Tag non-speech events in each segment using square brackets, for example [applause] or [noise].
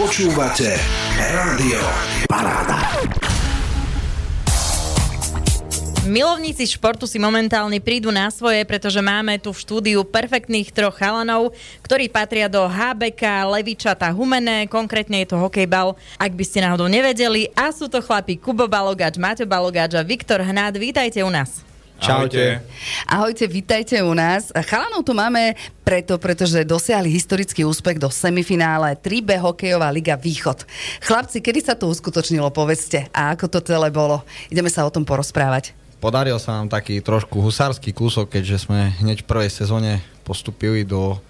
Počúvate Rádio Paráda. Milovníci športu si momentálne prídu na svoje, pretože máme tu v štúdiu perfektných troch chalanov, ktorí patria do HBK, Levičata, Humené, konkrétne je to hokejbal, ak by ste náhodou nevedeli. A sú to chlapí Kubo Balogač, Maťo Balogač a Viktor Hnad. Vítajte u nás. Čaute. Ahojte, vítajte u nás. Chalanov tu máme preto, pretože dosiahli historický úspech do semifinále 3B hokejová liga Východ. Chlapci, kedy sa to uskutočnilo, povedzte, a ako to celé bolo? Ideme sa o tom porozprávať. Podaril sa nám taký trošku husársky kúsok, keďže sme hneď v prvej sezóne postupili do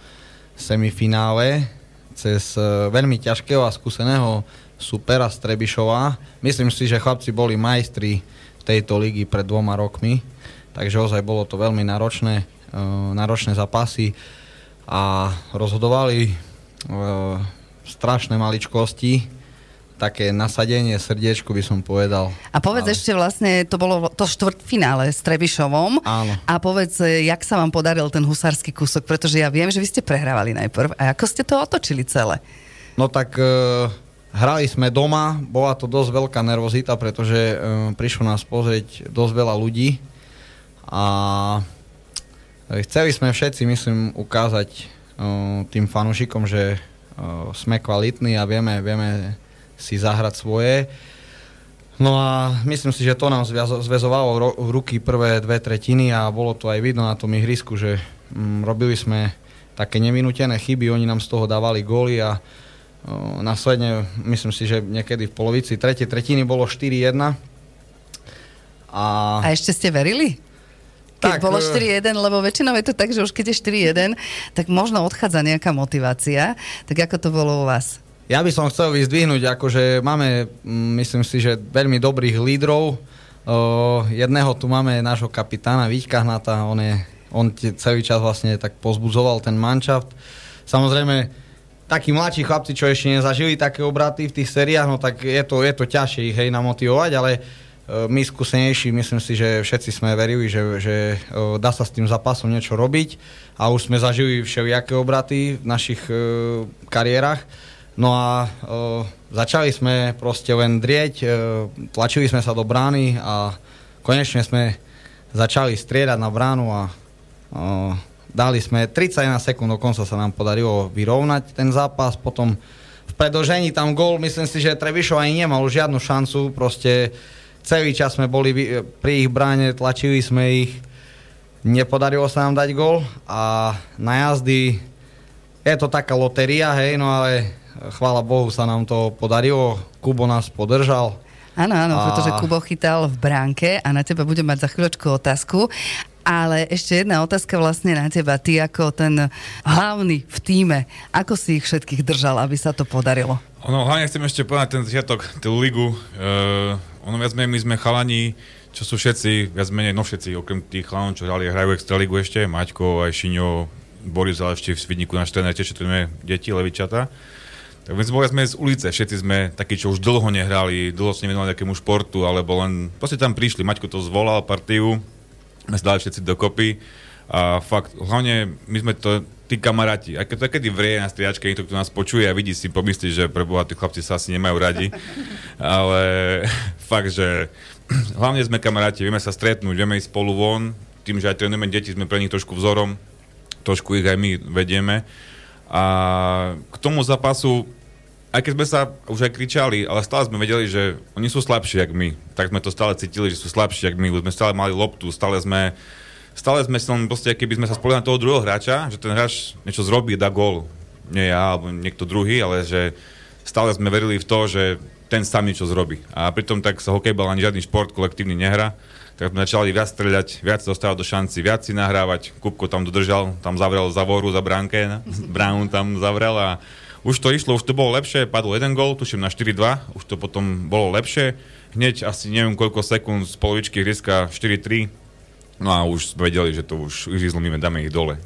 semifinále cez e, veľmi ťažkého a skúseného supera z Trebišova. Myslím si, že chlapci boli majstri tejto ligy pred dvoma rokmi takže ozaj bolo to veľmi náročné, uh, náročné zápasy a rozhodovali uh, strašné maličkosti, také nasadenie, srdiečku by som povedal. A povedz ale... ešte vlastne, to bolo to štvrtfinále s Trebišovom. Áno. A povedz, jak sa vám podaril ten husársky kúsok, pretože ja viem, že vy ste prehrávali najprv. A ako ste to otočili celé? No tak uh, hrali sme doma, bola to dosť veľká nervozita, pretože uh, prišlo nás pozrieť dosť veľa ľudí a chceli sme všetci, myslím, ukázať tým fanúšikom, že sme kvalitní a vieme, vieme si zahrať svoje. No a myslím si, že to nám zväzovalo ruky prvé dve tretiny a bolo to aj vidno na tom ihrisku, že um, robili sme také nevinútené chyby, oni nám z toho dávali góly a následne myslím si, že niekedy v polovici tretej tretiny bolo 4-1. A... a ešte ste verili? Keď tak, bolo 4-1, e, lebo väčšinou je to tak, že už keď je 4-1, tak možno odchádza nejaká motivácia. Tak ako to bolo u vás? Ja by som chcel vyzdvihnúť, akože máme, mm, myslím si, že veľmi dobrých lídrov. Uh, jedného tu máme nášho kapitána Víťka Hnata, on, je, on celý čas vlastne tak pozbudzoval ten manšaft. Samozrejme, takí mladší chlapci, čo ešte nezažili také obraty v tých seriách, no tak je to, je to ťažšie ich hej namotivovať, ale E, my skúsenejší, myslím si, že všetci sme verili, že, že e, dá sa s tým zápasom niečo robiť a už sme zažili všelijaké obraty v našich e, kariérach. No a začali sme proste len drieť, tlačili sme sa do brány a konečne sme začali striedať na bránu a dali sme 31 sekúnd, dokonca sa nám podarilo vyrovnať ten zápas, potom v predlžení tam gól, myslím si, že Trebišov ani nemal žiadnu šancu, proste Celý čas sme boli pri ich bráne, tlačili sme ich, nepodarilo sa nám dať gol a na jazdy je to taká lotéria, hej, no ale chvála Bohu sa nám to podarilo, Kubo nás podržal. Áno, áno, a... pretože Kubo chytal v bránke a na teba budem mať za chvíľočku otázku. Ale ešte jedna otázka vlastne na teba. Ty ako ten hlavný v týme, ako si ich všetkých držal, aby sa to podarilo? Ono, hlavne chcem ešte povedať ten začiatok, tú ligu. Uh, ono viac menej, my sme chalani, čo sú všetci, viac menej, no všetci, okrem tých chalanov, čo hrali, hrajú Extraligu ešte, Maťko, aj Šiňo, Boris, ale ešte v Svidníku náš tréner, tiež trénujeme deti, levičata. Tak my sme boli sme z ulice, všetci sme takí, čo už dlho nehrali, dlho sa nevenovali nejakému športu, alebo len proste tam prišli, Maťko to zvolal partiu, sme sa dali všetci dokopy a fakt, hlavne my sme to, tí kamaráti, aj keď to kedy vrie na striačke, niekto, kto nás počuje a vidí si, pomyslí, že pre Boha tí chlapci sa asi nemajú radi, ale [laughs] fakt, že [clears throat] hlavne sme kamaráti, vieme sa stretnúť, vieme ísť spolu von, tým, že aj trénujeme deti, sme pre nich trošku vzorom, trošku ich aj my vedieme. A k tomu zápasu, aj keď sme sa už aj kričali, ale stále sme vedeli, že oni sú slabší, jak my. Tak sme to stále cítili, že sú slabší, jak my. Už sme stále mali loptu, stále sme stále sme sa proste, keby sme sa spoliehali na toho druhého hráča, že ten hráč niečo zrobí, dá gól. Nie ja, alebo niekto druhý, ale že stále sme verili v to, že ten sám niečo zrobí. A pritom tak sa hokejbal ani žiadny šport kolektívny nehra. Tak sme začali viac streľať, viac dostávať do šanci, viac si nahrávať. Kupko tam dodržal, tam zavrel zavoru za bránke, [laughs] Brown tam zavrel a už to išlo, už to bolo lepšie, padol jeden gól, tuším na 4-2, už to potom bolo lepšie. Hneď asi neviem koľko sekúnd z polovičky hryska 4-3, No a už sme vedeli, že to už zlomíme, dáme ich dole.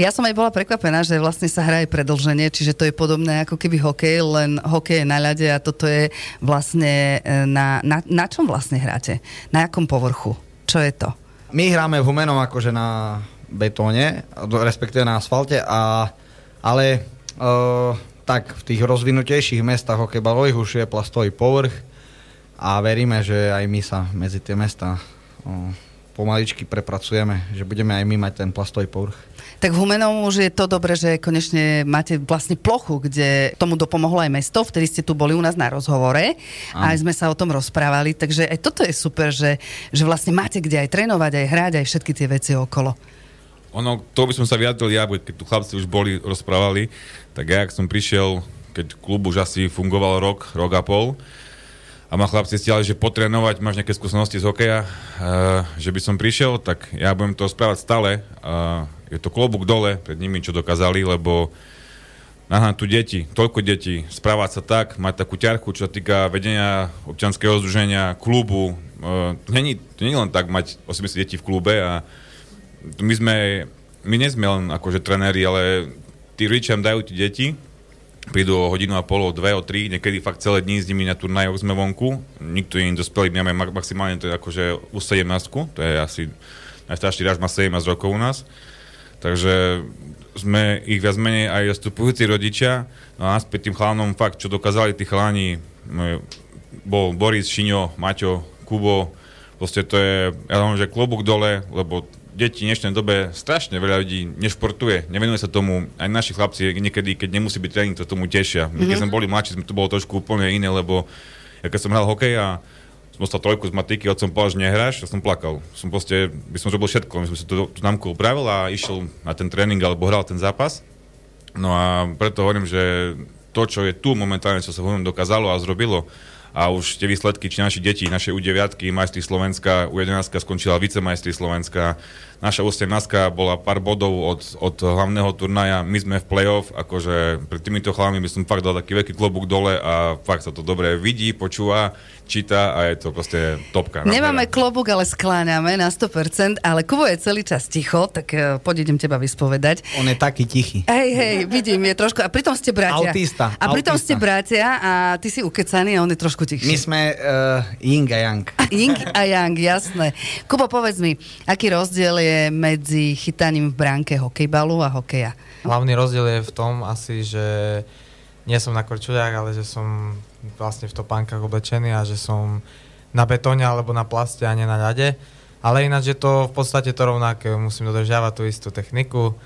Ja som aj bola prekvapená, že vlastne sa hrá aj predlženie, čiže to je podobné ako keby hokej, len hokej je na ľade a toto je vlastne e, na, na, na čom vlastne hráte? Na akom povrchu? Čo je to? My hráme v Humenom akože na betóne, respektíve na asfalte, a, ale uh, tak v tých rozvinutejších mestách hokejbalových už je plastový povrch a veríme, že aj my sa medzi tie mesta o, pomaličky prepracujeme, že budeme aj my mať ten plastový povrch. Tak v Humenom už je to dobre, že konečne máte vlastne plochu, kde tomu dopomohlo aj mesto, vtedy ste tu boli u nás na rozhovore a aj sme sa o tom rozprávali, takže aj toto je super, že, že vlastne máte kde aj trénovať, aj hrať, aj všetky tie veci okolo. Ono, to by som sa vyjadril ja, keď tu chlapci už boli, rozprávali, tak ja, ak som prišiel, keď klub už asi fungoval rok, rok a pol, a ma chlapci stiali, že potrénovať, máš nejaké skúsenosti z hokeja, uh, že by som prišiel, tak ja budem to správať stále. Uh, je to klobúk dole pred nimi, čo dokázali, lebo Aha, tu deti, toľko detí, správať sa tak, mať takú ťarchu, čo sa týka vedenia občanského združenia, klubu. Uh, není, to nie len tak mať 80 detí v klube a my sme, my nie sme len akože trenéri, ale tí rodičia dajú tie deti, prídu o hodinu a pol, o dve, o tri, niekedy fakt celé dní s nimi na turnajoch sme vonku. Nikto nie je dospelý, my máme maximálne to je akože u 17, to je asi najstarší ráž má 17 rokov u nás. Takže sme ich viac menej aj zastupujúci rodičia. No a naspäť tým chlánom fakt, čo dokázali tí chláni, bol Boris, Šiňo, Maťo, Kubo, proste to je, ja dám, že klobúk dole, lebo deti v dnešnej dobe strašne veľa ľudí nešportuje, nevenuje sa tomu, aj naši chlapci niekedy, keď nemusí byť tréning, to tomu tešia. My, keď mm-hmm. sme boli mladší, sme to bolo trošku úplne iné, lebo ja keď som hral hokej a som dostal trojku z matiky, od som povedal, že nehráš, ja som plakal. Som proste, by som robil všetko, my som si tú, tú námku upravil a išiel na ten tréning alebo hral ten zápas. No a preto hovorím, že to, čo je tu momentálne, čo sa hovorím, dokázalo a zrobilo, a už tie výsledky, či naši deti, naše U9, majstri Slovenska, U11 skončila vicemajstri Slovenska, naša U17 bola pár bodov od, od hlavného turnaja, my sme v play-off, akože pred týmito chlami by som fakt dal taký veľký klobúk dole a fakt sa to dobre vidí, počúva, číta a je to proste topka. Nemáme klobúk, ale skláňame na 100%, ale Kubo je celý čas ticho, tak uh, poď idem teba vyspovedať. On je taký tichý. Hej, hej, vidím, je trošku, a pritom ste bratia. Autista. A pritom autista. ste bratia a ty si ukecaný a on je trošku tichší. My sme uh, Ying a Yang. Ying a Yang, jasné. Kubo, povedz mi, aký rozdiel je medzi chytaním v bránke hokejbalu a hokeja? Hlavný rozdiel je v tom asi, že nie som na korčuliach, ale že som vlastne v topánkach oblečený a že som na betóne alebo na plaste a nie na ľade. Ale ináč je to v podstate to rovnaké. Musím dodržiavať tú istú techniku,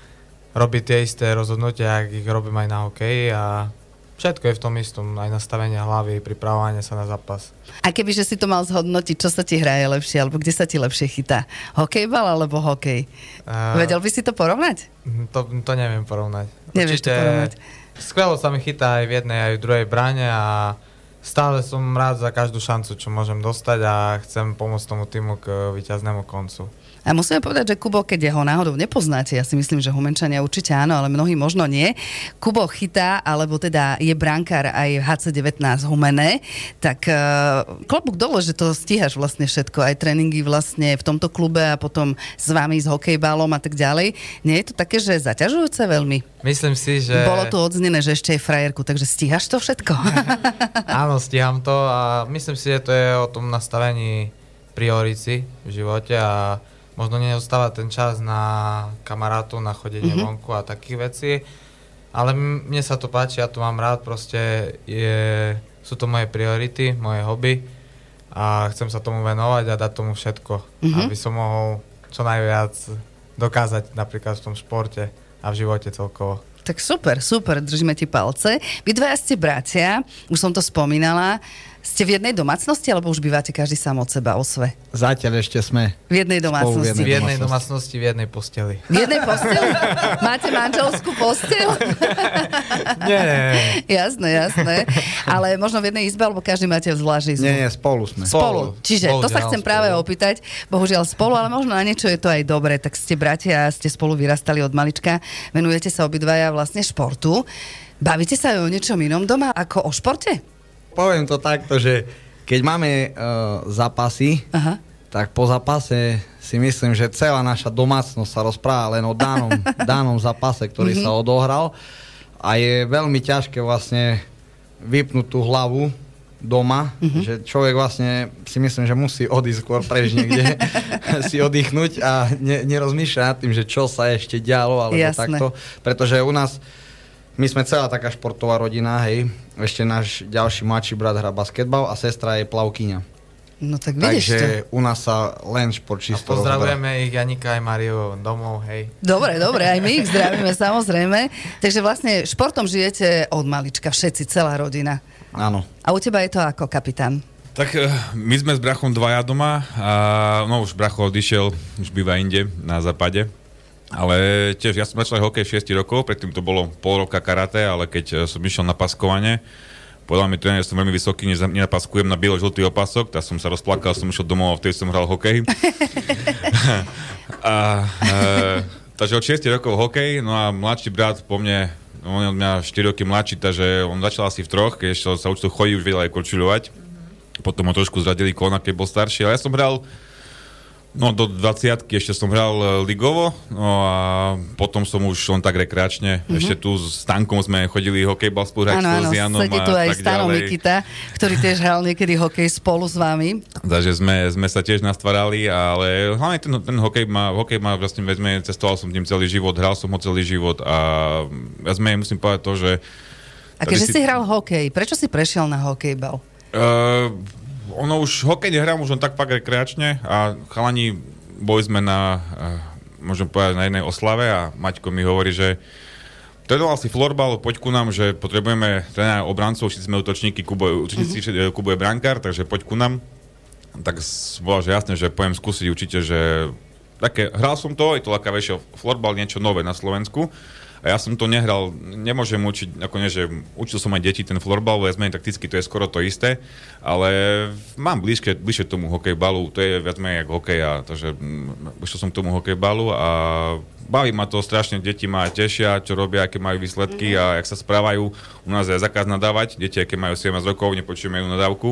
robiť tie isté rozhodnutia, ak ich robím aj na hokeji a všetko je v tom istom, aj nastavenie hlavy, pripravovanie sa na zápas. A kebyže si to mal zhodnotiť, čo sa ti hraje lepšie, alebo kde sa ti lepšie chytá? Hokejbal alebo hokej? Uh, Vedel by si to porovnať? To, to neviem porovnať. Nevieš Určite, to porovnať. Skvelo sa mi chytá aj v jednej, aj v druhej bráne a stále som rád za každú šancu, čo môžem dostať a chcem pomôcť tomu týmu k víťaznému koncu. A musíme povedať, že Kubo, keď ho náhodou nepoznáte, ja si myslím, že Humenčania určite áno, ale mnohí možno nie. Kubo chytá, alebo teda je brankár aj v HC19 Humene, tak uh, klobúk dole, že to stíhaš vlastne všetko, aj tréningy vlastne v tomto klube a potom s vami s hokejbalom a tak ďalej. Nie je to také, že zaťažujúce veľmi? Myslím si, že... Bolo tu odznené, že ešte je frajerku, takže stíhaš to všetko? [laughs] áno, stíham to a myslím si, že to je o tom nastavení priority v živote a možno neostáva ten čas na kamarátov, na chodenie mm-hmm. vonku a takých vecí. Ale mne sa to páči, ja to mám rád, proste je, sú to moje priority, moje hobby a chcem sa tomu venovať a dať tomu všetko, mm-hmm. aby som mohol čo najviac dokázať napríklad v tom športe a v živote celkovo. Tak super, super, držíme ti palce. Vy dvaja ste bratia, už som to spomínala. Ste v jednej domácnosti, alebo už bývate každý sám od seba o sve? Zatiaľ ešte sme. V jednej domácnosti. V jednej domácnosti, v jednej posteli. V jednej posteli? [laughs] Máte manželskú postel? nie, nie, nie. Jasné, jasné. Ale možno v jednej izbe, alebo každý máte zvlášť izbu? Nie, nie, spolu sme. Spolu. Čiže spolu, to sa chcem spolu. práve opýtať. Bohužiaľ spolu, ale možno na niečo je to aj dobre. Tak ste bratia, ste spolu vyrastali od malička. Venujete sa obidvaja vlastne športu. Bavíte sa o niečom inom doma ako o športe? Poviem to takto, že keď máme uh, zápasy, Aha. tak po zápase si myslím, že celá naša domácnosť sa rozpráva len o danom, [laughs] danom zápase, ktorý mm-hmm. sa odohral a je veľmi ťažké vlastne vypnúť tú hlavu doma, mm-hmm. že človek vlastne si myslím, že musí odísť skôr preč niekde, [laughs] si oddychnúť a ne, nerozmýšľa nad tým, že čo sa ešte dialo alebo Jasné. takto, pretože u nás my sme celá taká športová rodina, hej. Ešte náš ďalší mladší brat hrá basketbal a sestra je plavkyňa. No tak vidíš to. Takže u nás sa len šport A čisto rozoberá. pozdravujeme ich Janika aj Mariu domov, hej. Dobre, dobre, aj my ich zdravíme [laughs] samozrejme. Takže vlastne športom žijete od malička, všetci, celá rodina. Áno. A u teba je to ako kapitán? Tak eh, my sme s brachom dvaja doma a no už bracho odišiel, už býva inde na západe. Ale tiež, ja som začal hokej 6 rokov, predtým to bolo pol roka karate, ale keď eh, som išiel na paskovanie, povedal mi tréner, že som veľmi vysoký, neza- nenapaskujem na bielo-žltý opasok, tak som sa rozplakal, som išiel domov a vtedy som hral hokej. [laughs] a, e, takže od 6 rokov hokej, no a mladší brat po mne, on je od mňa 4 roky mladší, takže on začal asi v troch, keď sa učil chodiť, už vedel aj korčuľovať. Potom ho trošku zradili kolona, keď bol starší, ale ja som hral No do 20 ešte som hral e, ligovo, no a potom som už len tak rekreačne. Mm-hmm. Ešte tu s Stankom sme chodili hokejbal spolu hrať s Janom sedí tu aj Stano. Mikita, ktorý tiež hral niekedy hokej spolu s vami. Takže sme, sme sa tiež nastvarali, ale hlavne ten, ten hokej ma, hokej ma vlastne vezme, cestoval som tým celý život, hral som ho celý život a ja sme, musím povedať to, že A keďže si- si hral hokej, prečo si prešiel na hokejbal? Uh, ono už hokej nehrám už len tak fakt rekreačne a chalani boli sme na, uh, môžem povedať, na jednej oslave a Maťko mi hovorí, že trénoval si florbal, poď ku nám, že potrebujeme trénera obrancov, všetci sme útočníky, Kubo, útočníci, mm-hmm. Kubo je brankár, takže poď ku nám. Tak bola, že jasné, že pojem skúsiť určite, že také, hral som to, je to lakavejšie florbal, niečo nové na Slovensku. A ja som to nehral, nemôžem učiť, ako nie, že učil som aj deti ten florbal, viac menej takticky to je skoro to isté, ale mám bližšie, bližšie tomu hokejbalu, to je viac menej ako hokej a takže mm, išiel som k tomu hokejbalu a baví ma to strašne, deti ma tešia, čo robia, aké majú výsledky a jak sa správajú. U nás je zákaz nadávať, deti, aké majú 17 rokov, nepočujeme ju nadávku.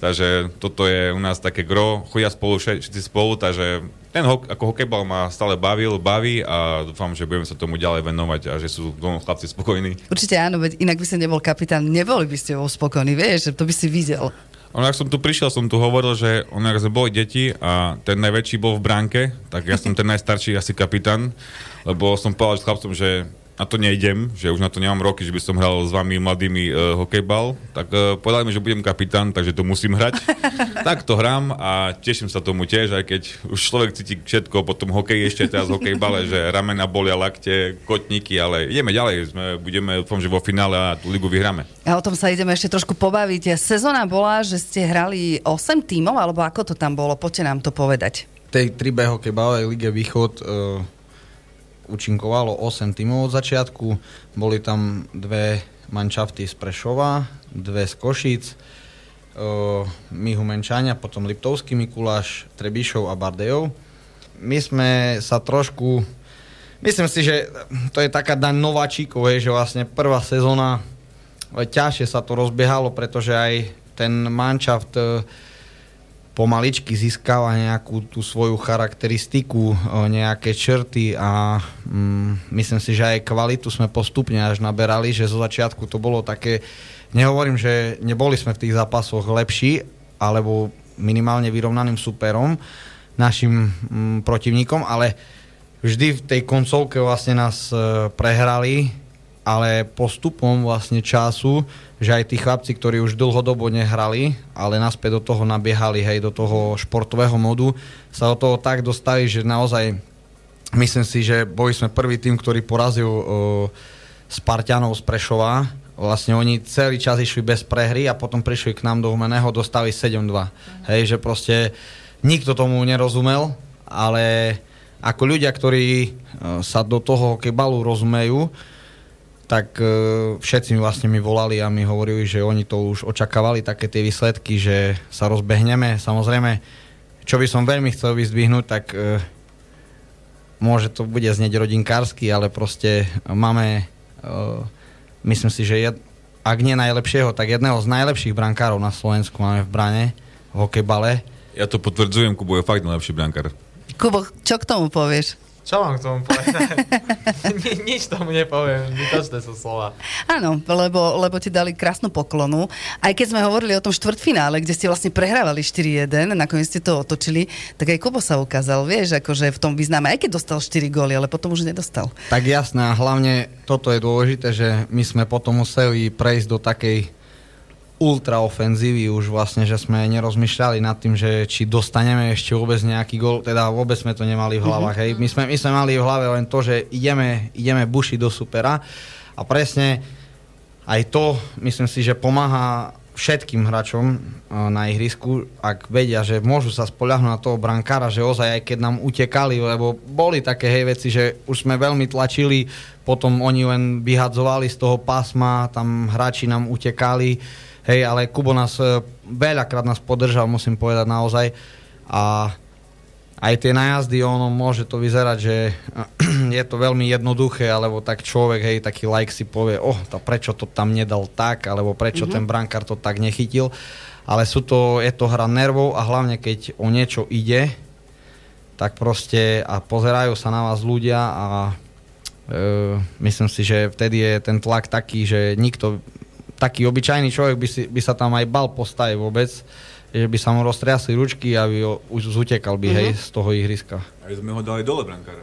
Takže toto je u nás také gro, chodia spolu, vše- všetci spolu, takže ten hok, ako hokejbal ma stále bavil, baví a dúfam, že budeme sa tomu ďalej venovať a že sú chlapci spokojní. Určite áno, veď inak by si nebol kapitán, neboli by ste bol spokojní, vieš, to by si videl. Ono, ak som tu prišiel, som tu hovoril, že ono, ak sme boli deti a ten najväčší bol v bránke, tak ja som ten najstarší asi kapitán, lebo som povedal s chlapcom, že na to nejdem, že už na to nemám roky, že by som hral s vami mladými uh, hokejbal, tak uh, povedali mi, že budem kapitán, takže to musím hrať. [laughs] tak to hrám a teším sa tomu tiež, aj keď už človek cíti všetko, potom hokej ešte teraz hokejbale, že ramena bolia, lakte, kotníky, ale ideme ďalej, sme, budeme, dúfam, že vo finále a tú ligu vyhráme. A o tom sa ideme ešte trošku pobaviť. Sezóna bola, že ste hrali 8 tímov, alebo ako to tam bolo? Poďte nám to povedať. V tej 3B hokejbalovej lige Východ uh, účinkovalo 8 tímov od začiatku. Boli tam dve manšafty z Prešova, dve z Košic, uh, my Humenčania, potom Liptovský Mikuláš, Trebišov a Bardejov. My sme sa trošku... Myslím si, že to je taká daň nováčikov, že vlastne prvá sezóna ťažšie sa to rozbiehalo, pretože aj ten manšaft e, pomaličky získava nejakú tú svoju charakteristiku, e, nejaké črty a mm, myslím si, že aj kvalitu sme postupne až naberali, že zo začiatku to bolo také, nehovorím, že neboli sme v tých zápasoch lepší, alebo minimálne vyrovnaným superom, našim mm, protivníkom, ale vždy v tej koncovke vlastne nás e, prehrali, ale postupom vlastne času, že aj tí chlapci, ktorí už dlhodobo nehrali, ale naspäť do toho nabiehali, hej, do toho športového modu, sa do toho tak dostali, že naozaj myslím si, že boli sme prvý tým, ktorý porazil uh, Spartianov z Prešova. Vlastne oni celý čas išli bez prehry a potom prišli k nám do Humeného, dostali 7-2. Hej, že proste nikto tomu nerozumel, ale ako ľudia, ktorí uh, sa do toho kebalu rozumejú, tak e, všetci mi vlastne mi volali a mi hovorili, že oni to už očakávali, také tie výsledky, že sa rozbehneme. Samozrejme, čo by som veľmi chcel vyzdvihnúť, tak e, môže to bude znieť rodinkársky, ale proste máme, e, myslím si, že jed, ak nie najlepšieho, tak jedného z najlepších brankárov na Slovensku máme v brane, v hokejbale. Ja to potvrdzujem, Kubo je fakt najlepší brankár. Kubo, čo k tomu povieš? Čo mám k tomu povedať? [laughs] Ni, nič tomu nepoviem, vytočné sú slova. Áno, lebo, lebo ti dali krásnu poklonu. Aj keď sme hovorili o tom štvrtfinále, kde ste vlastne prehrávali 4-1, nakoniec ste to otočili, tak aj Kubo sa ukázal, vieš, akože v tom význame, aj keď dostal 4 góly, ale potom už nedostal. Tak jasné, a hlavne toto je dôležité, že my sme potom museli prejsť do takej ultra ofenzívy už vlastne, že sme nerozmýšľali nad tým, že či dostaneme ešte vôbec nejaký gol, teda vôbec sme to nemali v hlavách. Mm-hmm. Hej. My, sme, my sme mali v hlave len to, že ideme, ideme bušiť do supera a presne aj to, myslím si, že pomáha všetkým hráčom na ihrisku, ak vedia, že môžu sa spoľahnúť na toho brankára, že ozaj aj keď nám utekali, lebo boli také hej veci, že už sme veľmi tlačili, potom oni len vyhadzovali z toho pásma, tam hráči nám utekali, Hej, ale Kubo nás e, veľakrát nás podržal, musím povedať naozaj. A aj tie najazdy, ono môže to vyzerať, že [clears throat] je to veľmi jednoduché, alebo tak človek, hej, taký like si povie, oh, to prečo to tam nedal tak, alebo prečo mm-hmm. ten brankár to tak nechytil. Ale sú to, je to hra nervov a hlavne keď o niečo ide, tak proste a pozerajú sa na vás ľudia a e, myslím si, že vtedy je ten tlak taký, že nikto taký obyčajný človek by, si, by sa tam aj bal postaviť vôbec, že by sa mu roztriasli ručky a by ho, už zutekal by, mm-hmm. hej, z toho ihriska. A sme ho dali dole, brankára.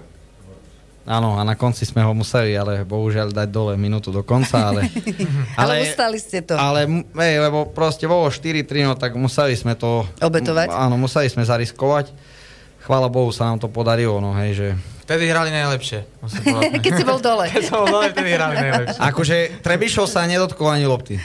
Áno, a na konci sme ho museli, ale bohužiaľ dať dole minútu do konca, ale... [laughs] ale, ale ustali ste to. Ale, hej, lebo proste bolo 4-3, no tak museli sme to... Obetovať? Áno, museli sme zariskovať. Chvála Bohu sa nám to podarilo, no hej, že Vtedy hrali najlepšie. [laughs] Keď si bol dole. Keď som bol dole, vtedy hrali najlepšie. Akože Trebišov sa nedotkol ani lopty.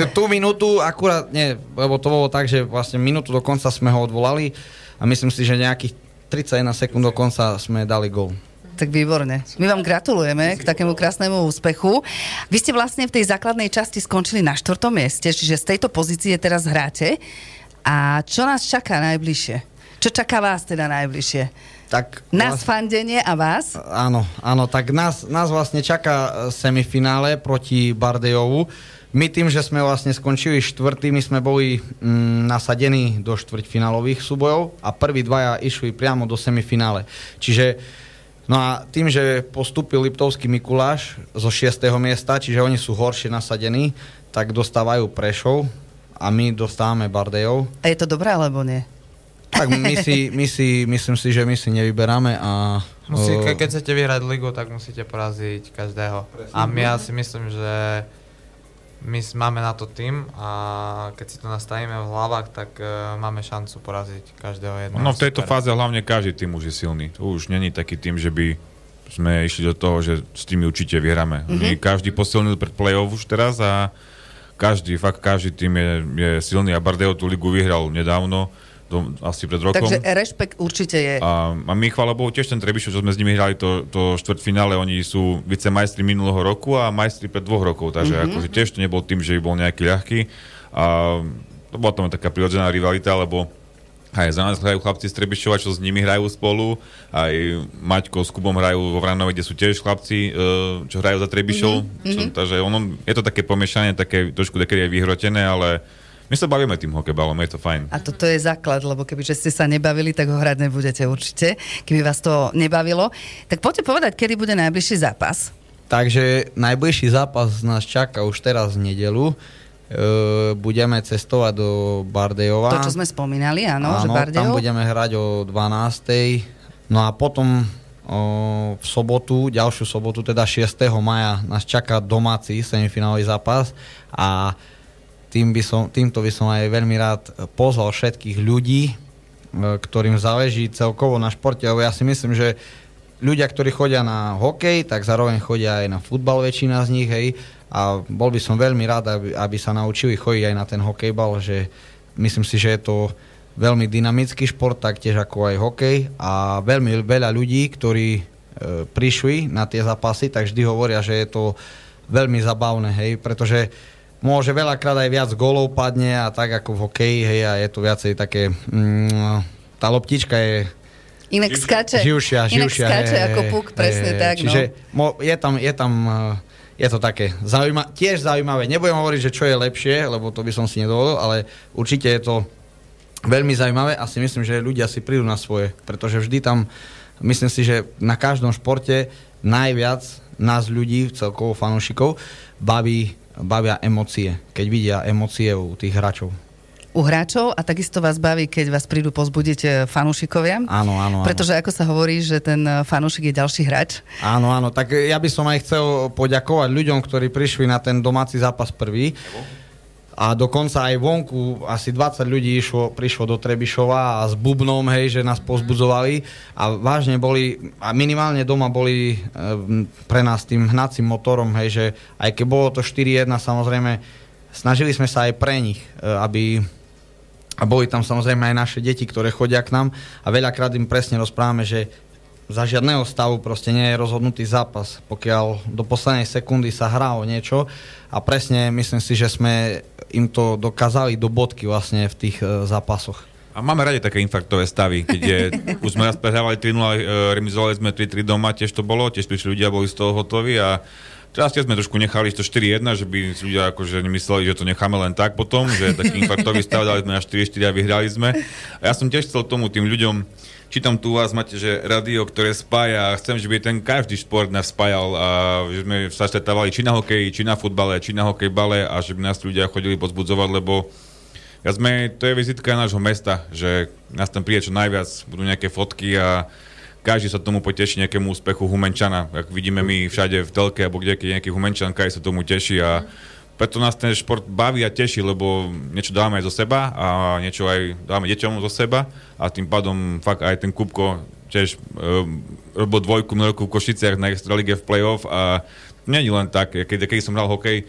T- tú minútu akurát, nie, lebo to bolo tak, že vlastne minútu do konca sme ho odvolali a myslím si, že nejakých 31 sekúnd do konca sme dali gol. Tak výborne. My vám gratulujeme k takému krásnemu úspechu. Vy ste vlastne v tej základnej časti skončili na štvrtom mieste, čiže z tejto pozície teraz hráte. A čo nás čaká najbližšie? Čo čaká vás teda najbližšie? Tak nás vlastne, fandenie a vás? Áno, áno, tak nás, nás vlastne čaká e, semifinále proti Bardejovu. My tým, že sme vlastne skončili štvrtými, sme boli mm, nasadení do štvrťfinálových súbojov a prví dvaja išli priamo do semifinále. Čiže No a tým, že postúpil Liptovský Mikuláš zo 6. miesta, čiže oni sú horšie nasadení, tak dostávajú Prešov a my dostávame Bardejov. A je to dobré alebo nie? Tak my si, my si, myslím si, že my si nevyberáme a... Musí, ke, keď chcete vyhrať ligu, tak musíte poraziť každého. A my ja si myslím, že my máme na to tým a keď si to nastavíme v hlavách, tak uh, máme šancu poraziť každého jedného. No v tejto supera. fáze hlavne každý tým už je silný. To už není taký tým, že by sme išli do toho, že s tými určite vyhráme. Mm-hmm. My každý posilnil pred play-off už teraz a každý, fakt každý tým je, je silný a Bardeo tú ligu vyhral nedávno do, asi pred rokom. Takže rešpekt určite je. A, a my, chvála Bohu, tiež ten Trebišov, čo sme s nimi hrali to, to štvrtfinále, oni sú vicemajstri minulého roku a majstri pred dvoch rokov, takže mm-hmm. akože tiež to nebol tým, že by bol nejaký ľahký. A to bola tam taká prirodzená rivalita, lebo aj za nás hrajú chlapci z Trebišova, čo s nimi hrajú spolu. Aj Maťko s Kubom hrajú vo Vranove, kde sú tiež chlapci, e, čo hrajú za Trebišov. Mm-hmm. Čo, takže ono, je to také pomiešanie, také trošku také aj vyhrotené, ale my sa bavíme tým hokejbalom, je to fajn. A toto je základ, lebo keby ste sa nebavili, tak ho hrať nebudete určite, keby vás to nebavilo. Tak poďte povedať, kedy bude najbližší zápas. Takže najbližší zápas nás čaká už teraz v nedelu. E, budeme cestovať do Bardejova. To, čo sme spomínali, áno, áno že Bardejov. tam budeme hrať o 12. No a potom o, v sobotu, ďalšiu sobotu, teda 6. maja, nás čaká domáci semifinálový zápas a tým by som, týmto by som aj veľmi rád pozval všetkých ľudí, e, ktorým záleží celkovo na športe, lebo ja si myslím, že ľudia, ktorí chodia na hokej, tak zároveň chodia aj na futbal, väčšina z nich, hej, a bol by som veľmi rád, aby, aby sa naučili chodiť aj na ten hokejbal, že myslím si, že je to veľmi dynamický šport, taktiež ako aj hokej. A veľmi veľa ľudí, ktorí e, prišli na tie zápasy, tak vždy hovoria, že je to veľmi zabavné, hej, pretože môže veľakrát aj viac golov padne a tak ako v hokeji, hej, a je to viacej také, mm, tá loptička je Inak skáče. Živšia, Inak skáče hej, ako puk, presne hej, tak. Čiže no. je tam, je tam eh, je to také zaujíma- tiež zaujímavé. Nebudem hovoriť, že čo je lepšie, lebo to by som si nedovolil, ale určite je to veľmi zaujímavé a si myslím, že ľudia si prídu na svoje, pretože vždy tam myslím si, že na každom športe najviac nás ľudí, celkovo fanúšikov, baví, bavia emócie, keď vidia emócie u tých hráčov. U hráčov a takisto vás baví, keď vás prídu pozbudiť e, fanúšikovia? Áno, áno, áno. Pretože ako sa hovorí, že ten e, fanúšik je ďalší hráč. Áno, áno, tak ja by som aj chcel poďakovať ľuďom, ktorí prišli na ten domáci zápas prvý. A dokonca aj vonku asi 20 ľudí išlo, prišlo do Trebišova a s bubnom, hej, že nás pozbudzovali. A vážne boli, a minimálne doma boli e, pre nás tým hnacím motorom, hej, že aj keď bolo to 4-1, samozrejme, snažili sme sa aj pre nich, e, aby a boli tam samozrejme aj naše deti, ktoré chodia k nám. A veľakrát im presne rozprávame, že za žiadneho stavu proste nie je rozhodnutý zápas, pokiaľ do poslednej sekundy sa hrá o niečo a presne myslím si, že sme im to dokázali do bodky vlastne v tých e, zápasoch. A máme radi také infarktové stavy, keď je, [laughs] už sme raz prehrávali 3-0, e, remizovali sme 3-3 doma, tiež to bolo, tiež prišli ľudia, boli z toho hotoví a Teraz sme trošku nechali to 4-1, že by ľudia akože nemysleli, že to necháme len tak potom, že taký infarktový stav, dali sme na 4-4 a vyhrali sme. A ja som tiež chcel tomu tým ľuďom, čítam tu vás, máte, že rádio, ktoré spája, chcem, že by ten každý šport nás spájal a že sme sa stretávali či na hokeji, či na futbale, či na hokejbale a že by nás ľudia chodili pozbudzovať, lebo ja sme, to je vizitka nášho mesta, že nás tam príde čo najviac, budú nejaké fotky a každý sa tomu poteší nejakému úspechu Humenčana. Ak vidíme my všade v telke alebo kde, nejaký Humenčan, každý sa tomu teší a preto nás ten šport baví a teší, lebo niečo dáme aj zo seba a niečo aj dáme deťom zo seba a tým pádom fakt aj ten Kupko tiež um, robil dvojku roku v Košiciach na Extralige v playoff a není len tak, keď, keď som hral hokej,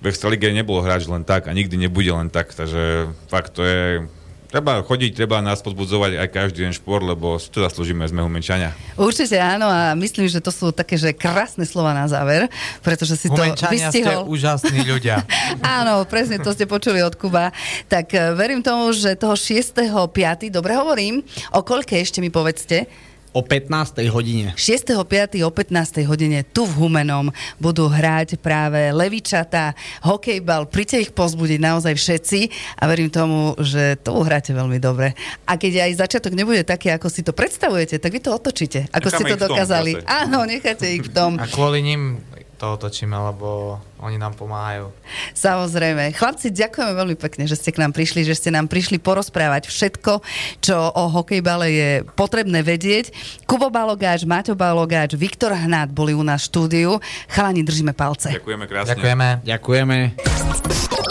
v Extralige nebolo hráč len tak a nikdy nebude len tak, takže fakt to je Treba chodiť, treba nás pozbudzovať aj každý den šport, lebo to zaslúžime, sme Humenčania. Určite áno a myslím, že to sú také, že krásne slova na záver, pretože si Humenčania to vystihol. ste úžasní ľudia. [laughs] áno, presne to ste počuli od Kuba. Tak eh, verím tomu, že toho 6.5. dobre hovorím, o koľke ešte mi povedzte? O 15. hodine. 6.5. o 15. hodine tu v Humenom budú hrať práve Levičata, hokejbal. Príďte ich pozbudiť naozaj všetci a verím tomu, že to uhráte veľmi dobre. A keď aj začiatok nebude taký, ako si to predstavujete, tak vy to otočíte, ako Necháme ste to dokázali. Áno, necháte ich v tom. A kvôli nim to otočíme, lebo oni nám pomáhajú. Samozrejme. Chlapci, ďakujeme veľmi pekne, že ste k nám prišli, že ste nám prišli porozprávať všetko, čo o hokejbale je potrebné vedieť. Kubo Balogáč, Maťo Balogáč, Viktor Hnát boli u nás v štúdiu. Chalani, držíme palce. Ďakujeme krásne. Ďakujeme. Ďakujeme.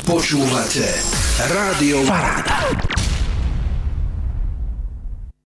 Počúvate Rádio Paráda.